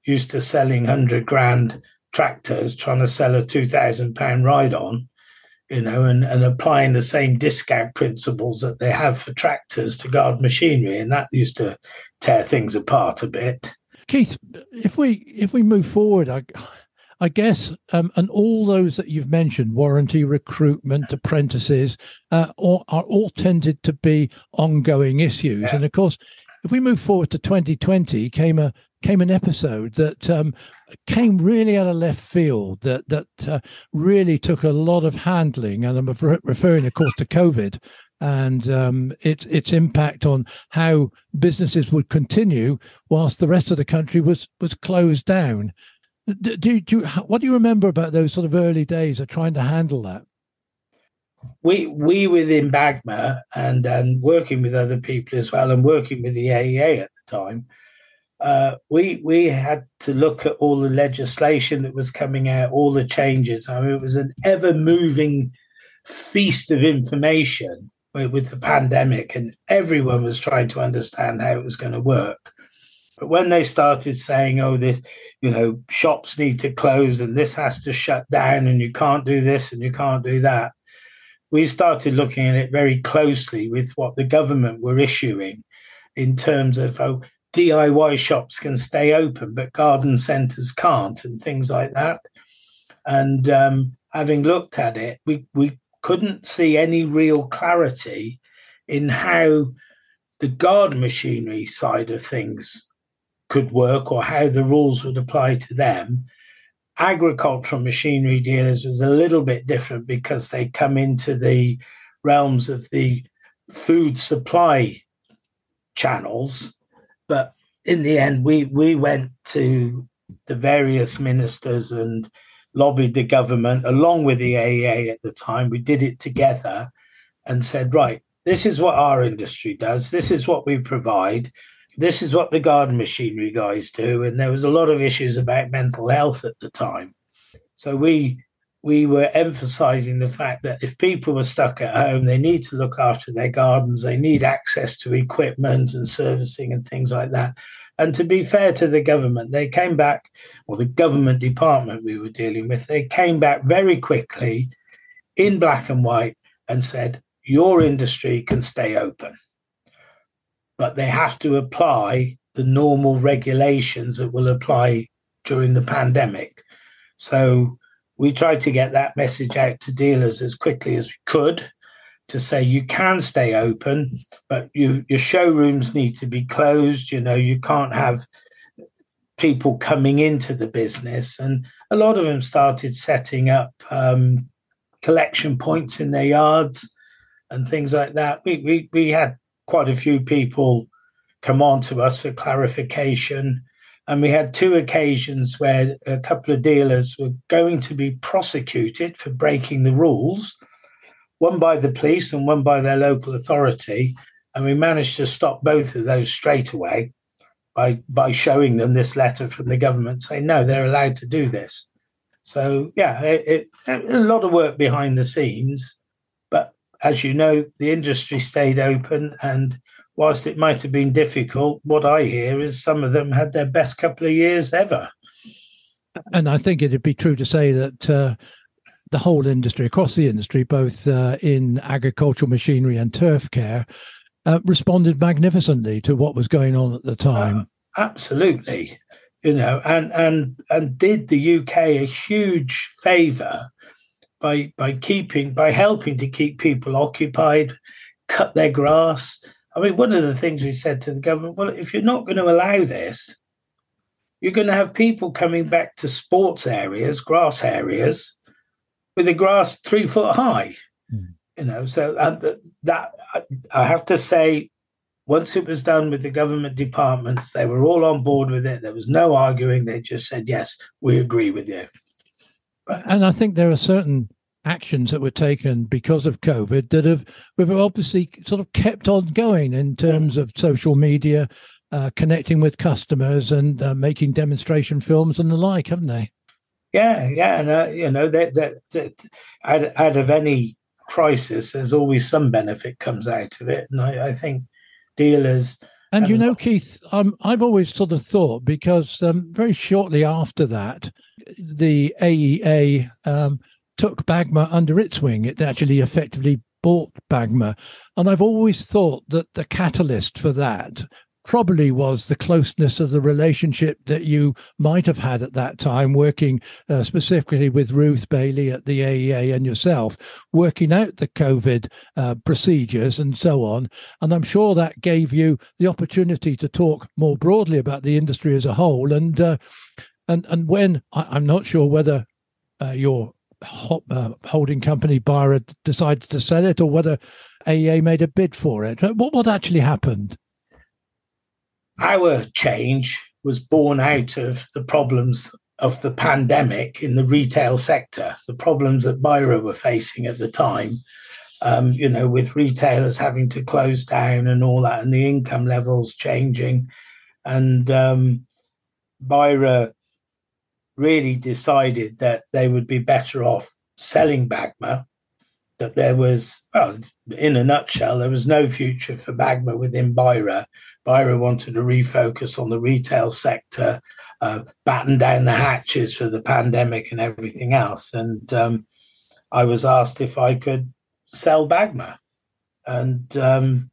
used to selling hundred grand tractors, trying to sell a two thousand pound ride on you know, and, and applying the same discount principles that they have for tractors to guard machinery, and that used to tear things apart a bit. Keith, if we if we move forward, I, I guess, um, and all those that you've mentioned, warranty, recruitment, apprentices, uh, all, are all tended to be ongoing issues. Yeah. And of course, if we move forward to 2020, came a came an episode that um, came really out of left field that that uh, really took a lot of handling, and I'm referring, of course, to COVID and um, its its impact on how businesses would continue whilst the rest of the country was was closed down. Do, do, do what do you remember about those sort of early days of trying to handle that? We we within Bagma and and working with other people as well, and working with the AEA at the time uh, we we had to look at all the legislation that was coming out, all the changes. I mean, it was an ever moving feast of information with, with the pandemic, and everyone was trying to understand how it was going to work. But when they started saying, "Oh, this, you know, shops need to close and this has to shut down, and you can't do this and you can't do that," we started looking at it very closely with what the government were issuing in terms of oh DIY shops can stay open, but garden centres can't, and things like that. And um, having looked at it, we, we couldn't see any real clarity in how the garden machinery side of things could work or how the rules would apply to them. agricultural machinery dealers was a little bit different because they come into the realms of the food supply channels. But in the end, we we went to the various ministers and lobbied the government along with the AEA at the time. We did it together and said, right, this is what our industry does. This is what we provide. This is what the garden machinery guys do. And there was a lot of issues about mental health at the time. So we we were emphasizing the fact that if people were stuck at home, they need to look after their gardens, they need access to equipment and servicing and things like that. And to be fair to the government, they came back, or the government department we were dealing with, they came back very quickly in black and white and said, Your industry can stay open. But they have to apply the normal regulations that will apply during the pandemic. So we tried to get that message out to dealers as quickly as we could to say you can stay open, but you your showrooms need to be closed. You know, you can't have people coming into the business, and a lot of them started setting up um, collection points in their yards and things like that. We we we had quite a few people come on to us for clarification. And we had two occasions where a couple of dealers were going to be prosecuted for breaking the rules one by the police and one by their local authority. And we managed to stop both of those straight away by by showing them this letter from the government saying no, they're allowed to do this. So yeah, it, it, a lot of work behind the scenes, but as you know, the industry stayed open, and whilst it might have been difficult, what I hear is some of them had their best couple of years ever. And I think it'd be true to say that uh, the whole industry, across the industry, both uh, in agricultural machinery and turf care, uh, responded magnificently to what was going on at the time. Uh, absolutely, you know, and and and did the UK a huge favour by by keeping by helping to keep people occupied, cut their grass. I mean, one of the things we said to the government, well, if you're not going to allow this, you're going to have people coming back to sports areas, grass areas, with the grass three foot high. Mm. You know, so uh, that I have to say, once it was done with the government departments, they were all on board with it. There was no arguing. They just said, "Yes, we agree with you." And I think there are certain actions that were taken because of COVID that have we've obviously sort of kept on going in terms of social media, uh, connecting with customers, and uh, making demonstration films and the like, haven't they? Yeah, yeah, and uh, you know that, that, that out, out, of any crisis, there's always some benefit comes out of it, and I, I think dealers. And you know, Keith, um, I've always sort of thought because um, very shortly after that, the AEA um, took Bagma under its wing. It actually effectively bought Bagma, and I've always thought that the catalyst for that probably was the closeness of the relationship that you might have had at that time, working uh, specifically with Ruth Bailey at the AEA and yourself, working out the COVID uh, procedures and so on. And I'm sure that gave you the opportunity to talk more broadly about the industry as a whole. And uh, and and when I, am not sure whether uh, your holding company BIRA decided to sell it or whether AEA made a bid for it. What what actually happened? our change was born out of the problems of the pandemic in the retail sector, the problems that BIRA were facing at the time, um, you know, with retailers having to close down and all that, and the income levels changing. And um, really decided that they would be better off selling Bagma, that there was, well, in a nutshell, there was no future for Bagma within BIRA. BIRA wanted to refocus on the retail sector, uh, batten down the hatches for the pandemic and everything else. And um, I was asked if I could sell Bagma. And um,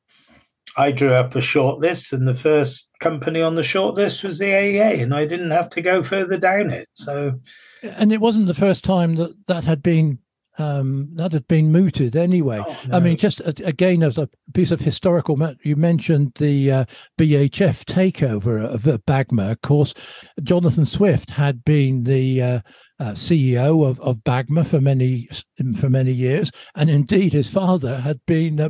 I drew up a short list, and the first company on the short list was the AEA, and I didn't have to go further down it. So, and it wasn't the first time that that had been um, that had been mooted anyway. Oh, no. I mean, just again as a piece of historical, you mentioned the uh, BHF takeover of uh, Bagma. Of course, Jonathan Swift had been the uh, uh, CEO of, of Bagma for many for many years, and indeed his father had been a,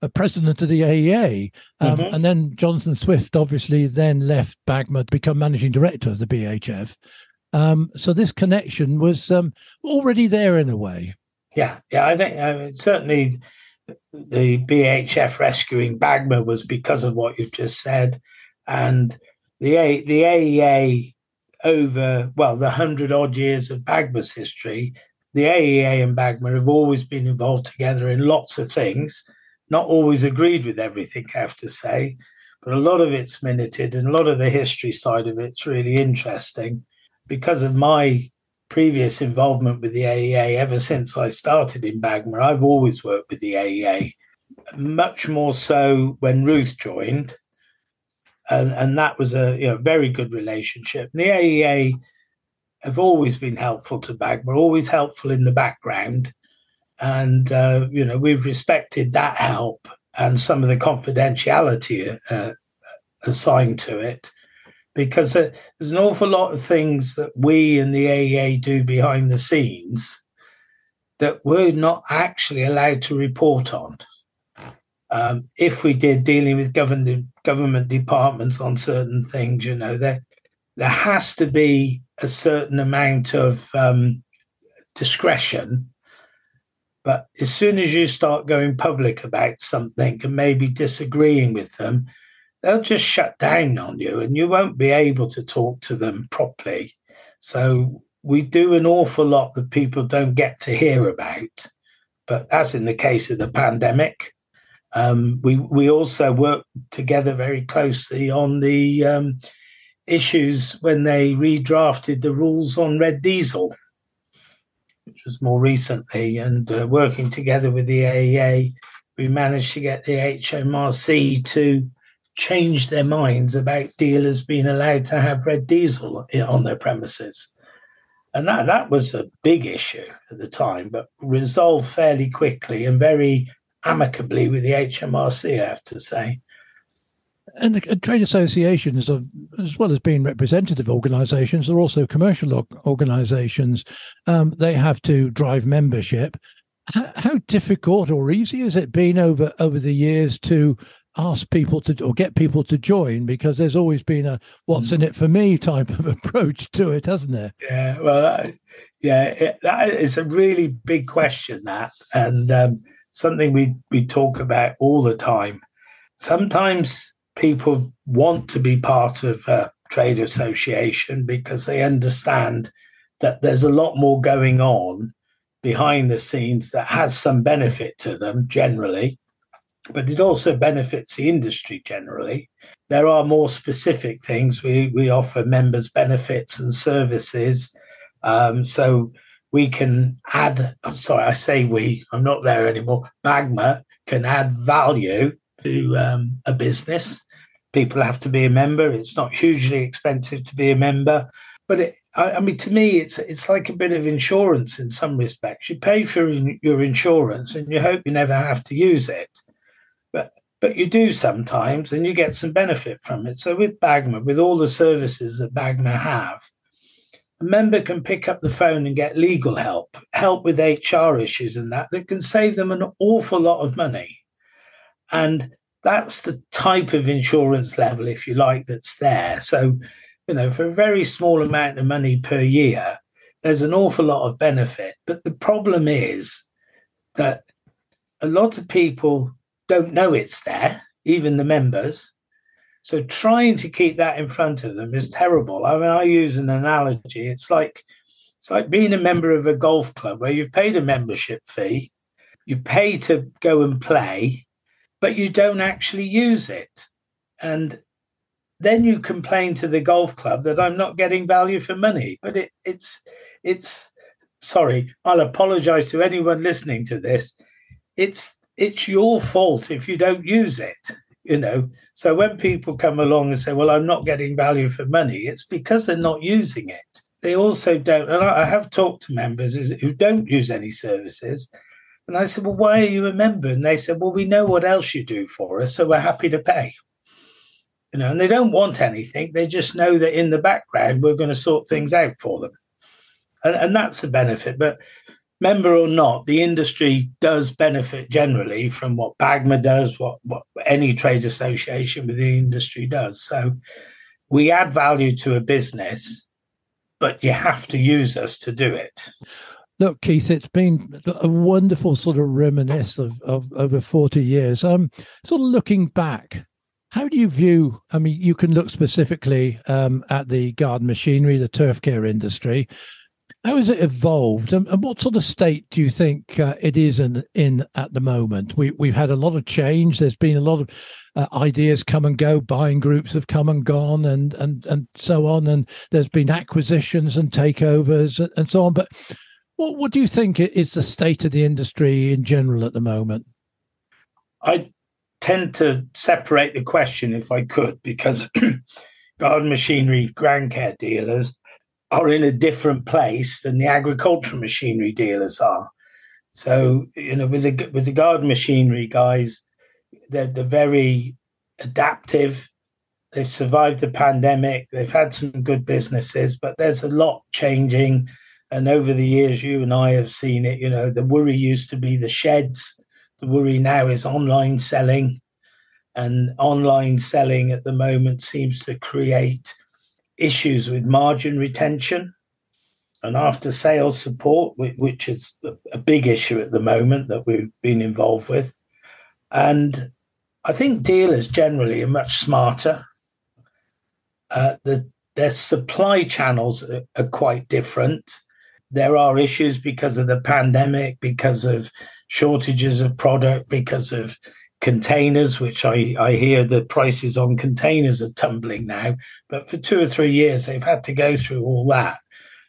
a president of the AEA, um, mm-hmm. and then Jonathan Swift obviously then left Bagma to become managing director of the BHF. Um, so this connection was um, already there in a way. Yeah, yeah, I think uh, certainly the BHF rescuing Bagma was because of what you've just said, and the A, the AEA over well the hundred odd years of Bagma's history, the AEA and Bagma have always been involved together in lots of things. Not always agreed with everything, I have to say, but a lot of it's minuted and a lot of the history side of it's really interesting. Because of my previous involvement with the AEA, ever since I started in Bagma, I've always worked with the AEA. Much more so when Ruth joined, and and that was a you know very good relationship. And the AEA have always been helpful to Bagma, always helpful in the background, and uh, you know we've respected that help and some of the confidentiality uh, assigned to it. Because there's an awful lot of things that we and the AEA do behind the scenes that we're not actually allowed to report on um, if we did dealing with government government departments on certain things, you know, there there has to be a certain amount of um, discretion. But as soon as you start going public about something and maybe disagreeing with them, they'll just shut down on you and you won't be able to talk to them properly. So we do an awful lot that people don't get to hear about. But as in the case of the pandemic, um, we we also worked together very closely on the um, issues when they redrafted the rules on red diesel, which was more recently, and uh, working together with the AEA, we managed to get the HMRC to change their minds about dealers being allowed to have red diesel on their premises. And that, that was a big issue at the time, but resolved fairly quickly and very amicably with the HMRC, I have to say. And the trade associations, are, as well as being representative organisations, are also commercial organisations. Um, they have to drive membership. How, how, difficult or easy has it been over over the years to ask people to or get people to join? Because there's always been a "what's mm. in it for me" type of approach to it, hasn't there? Yeah, well, yeah, it, that is a really big question. That and um, something we, we talk about all the time. Sometimes people want to be part of a trade association because they understand that there's a lot more going on behind the scenes that has some benefit to them generally, but it also benefits the industry generally. There are more specific things. We, we offer members benefits and services. Um, so we can add, I'm sorry, I say we, I'm not there anymore. Bagma can add value to um, a business. People have to be a member. It's not hugely expensive to be a member. But it, I, I, mean, to me, it's it's like a bit of insurance in some respects. You pay for your insurance and you hope you never have to use it, but but you do sometimes, and you get some benefit from it. So with Bagma, with all the services that Bagma have, a member can pick up the phone and get legal help, help with HR issues and that, that can save them an awful lot of money. And that's the type of insurance level, if you like, that's there. So, you know, for a very small amount of money per year, there's an awful lot of benefit. But the problem is that a lot of people don't know it's there, even the members. So trying to keep that in front of them is terrible. I mean, I use an analogy. It's like it's like being a member of a golf club where you've paid a membership fee, you pay to go and play, but you don't actually use it. And then you complain to the golf club that I'm not getting value for money. But it, it's it's sorry, I'll apologize to anyone listening to this. It's it's your fault if you don't use it you know. So when people come along and say well i'm not getting value for money it's because they're not using it. They also don't and i have talked to members who don't use any services and i said well why are you a member? And they said well we know what else you do for us so we're happy to pay. You know and they don't want anything they just know that in the background we're going to sort things out for them. And, and that's a benefit. But member or not, the industry does benefit generally from what BAGMA does, what, what any trade association with the industry does. So we add value to a business, but you have to use us to do it. Look, Keith, it's been a wonderful sort of reminisce of, of over 40 years. Um, sort of looking back, how do you view? I mean, you can look specifically um, at the garden machinery, the turf care industry, how has it evolved, and, and what sort of state do you think uh, it is in, in at the moment? We we've had a lot of change. There's been a lot of uh, ideas come and go. Buying groups have come and gone, and and and so on. And there's been acquisitions and takeovers and, and so on. But what what do you think is the state of the industry in general at the moment? I tend to separate the question if I could, because garden machinery ground care dealers are in a different place than the agricultural mm. machinery dealers are. So you know, with the with the garden machinery guys, they're they're very adaptive. They've survived the pandemic. They've had some good businesses, but there's a lot changing. And over the years, you and I have seen it. You know, the worry used to be the sheds. The worry now is online selling, and online selling at the moment seems to create issues with margin retention and after sales support, which is a big issue at the moment that we've been involved with. And I think dealers generally are much smarter. Uh, the, their supply channels are, are quite different. There are issues because of the pandemic, because of shortages of product, because of containers, which I, I hear the prices on containers are tumbling now. But for two or three years, they've had to go through all that.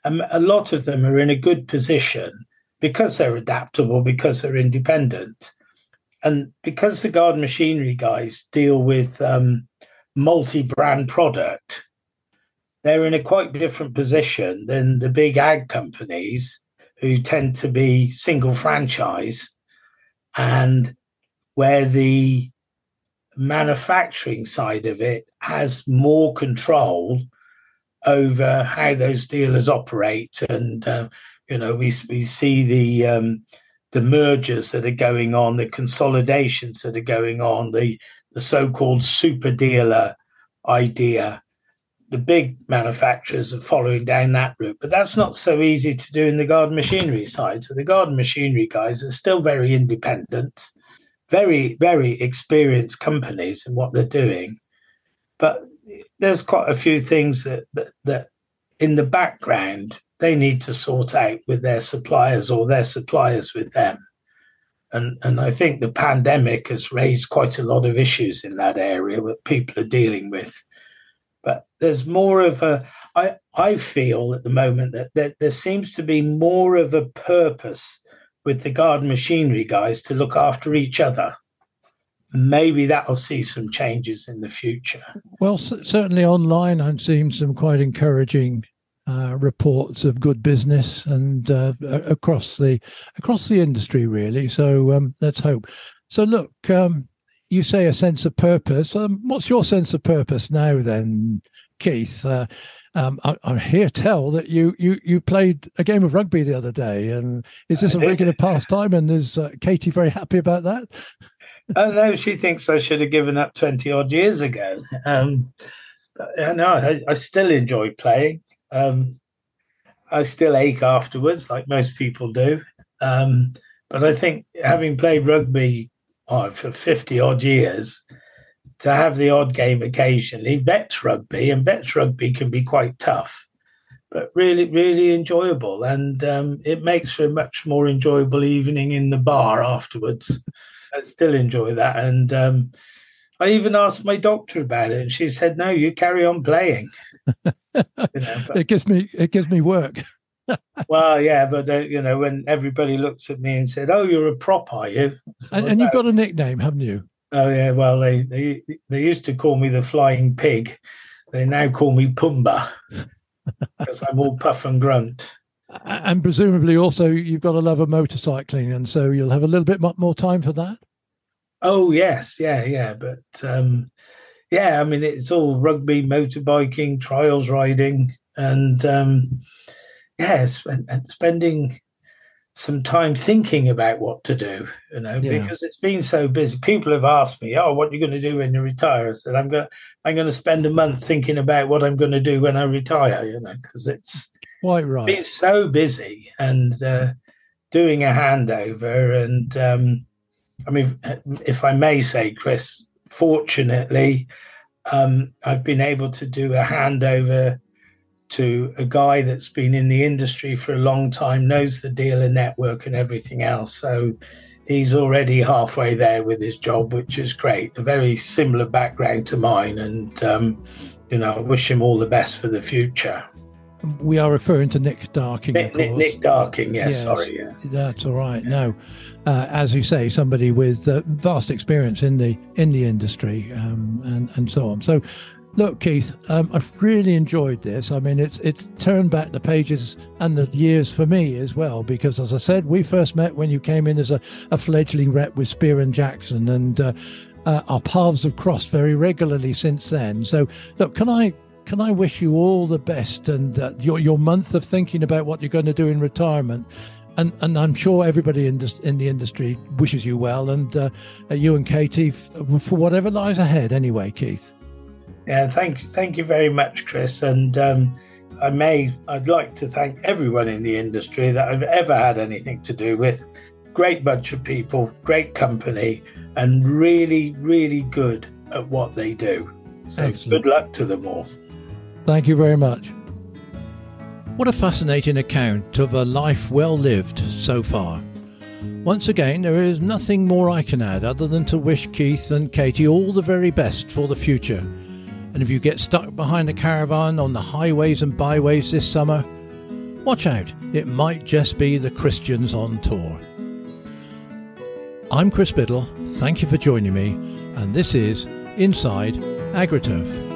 And a lot of them are in a good position because they're adaptable, because they're independent. And because the garden machinery guys deal with um, multi brand product, they're in a quite different position than the big ag companies who tend to be single franchise and where the manufacturing side of it has more control over how those dealers operate. And uh, you know we we see the um, the mergers that are going on the consolidations that are going on the the so-called super dealer idea. The big manufacturers are following down that route but that's not so easy to do in the garden machinery side. So the garden machinery guys are still very independent very, very experienced companies in what they're doing. But there's quite a few things that, that, that in the background they need to sort out with their suppliers or their suppliers with them. And, and I think the pandemic has raised quite a lot of issues in that area that people are dealing with. But there's more of a, I, I feel at the moment that, that there seems to be more of a purpose with the garden machinery guys to look after each other. Maybe that'll see some changes in the future. Well, c- certainly online, I'm seeing some quite encouraging uh, reports of good business and uh, across the across the industry, really. So um, let's hope. So look, um, you say a sense of purpose. Um, what's your sense of purpose now, then, Keith? Uh, um, I, I, hear tell that you, you you played a game of rugby the other day, and is this a regular pastime? And is uh, Katie very happy about that? oh no, she thinks I should have given up twenty odd years ago. Um, no, I, I, still enjoy playing. Um, I still ache afterwards, like most people do. Um, but I think having played rugby oh, for fifty odd years, to have the odd game occasionally. Vets rugby and vets rugby can be quite tough, but really, really enjoyable. And um, it makes for a much more enjoyable evening in the bar afterwards. I still enjoy that. And um, I even asked my doctor about it, and she said, "No, you carry on playing." you know, but, it gives me it gives me work. well, yeah, but uh, you know, when everybody looks at me and said, "Oh, you're a prop, are you?" So and, and you've got a nickname, haven't you? Oh yeah, well they, they they used to call me the flying pig. They now call me Pumbaa because I'm all puff and grunt. And presumably also you've got a love of motorcycling, and so you'll have a little bit more time for that. Oh yes, yeah, yeah, but um, yeah, I mean it's all rugby, motorbiking, trials riding, and um, yes, and spending some time thinking about what to do, you know, yeah. because it's been so busy. People have asked me, "Oh, what are you going to do when you retire?" I said, "I'm going, I'm going to spend a month thinking about what I'm going to do when I retire," you know, because it's quite right. Been so busy and uh, doing a handover, and um, I mean, if I may say, Chris, fortunately, um, I've been able to do a handover to a guy that's been in the industry for a long time, knows the dealer network and everything else. So he's already halfway there with his job, which is great. A very similar background to mine, and um, you know, I wish him all the best for the future. We are referring to Nick Darking. Nick, Nick, Nick Darking, yes, yes, Sorry, yes. That's all right. Yeah. No, uh, as you say, somebody with uh, vast experience in the in the industry um, and and so on. So, Look, Keith, um, I've really enjoyed this. I mean, it's it's turned back the pages and the years for me as well, because as I said, we first met when you came in as a, a fledgling rep with Spear and Jackson, and uh, uh, our paths have crossed very regularly since then. So, look, can I can I wish you all the best and uh, your your month of thinking about what you're going to do in retirement. And, and I'm sure everybody in, this, in the industry wishes you well, and uh, you and Katie f- for whatever lies ahead. Anyway, Keith. Yeah, thank you, thank you very much, Chris. And um, I may, I'd like to thank everyone in the industry that I've ever had anything to do with. Great bunch of people, great company, and really, really good at what they do. So Excellent. good luck to them all. Thank you very much. What a fascinating account of a life well lived so far. Once again, there is nothing more I can add other than to wish Keith and Katie all the very best for the future and if you get stuck behind a caravan on the highways and byways this summer, watch out, it might just be the Christians on tour. I'm Chris Biddle, thank you for joining me, and this is Inside AgriTurf.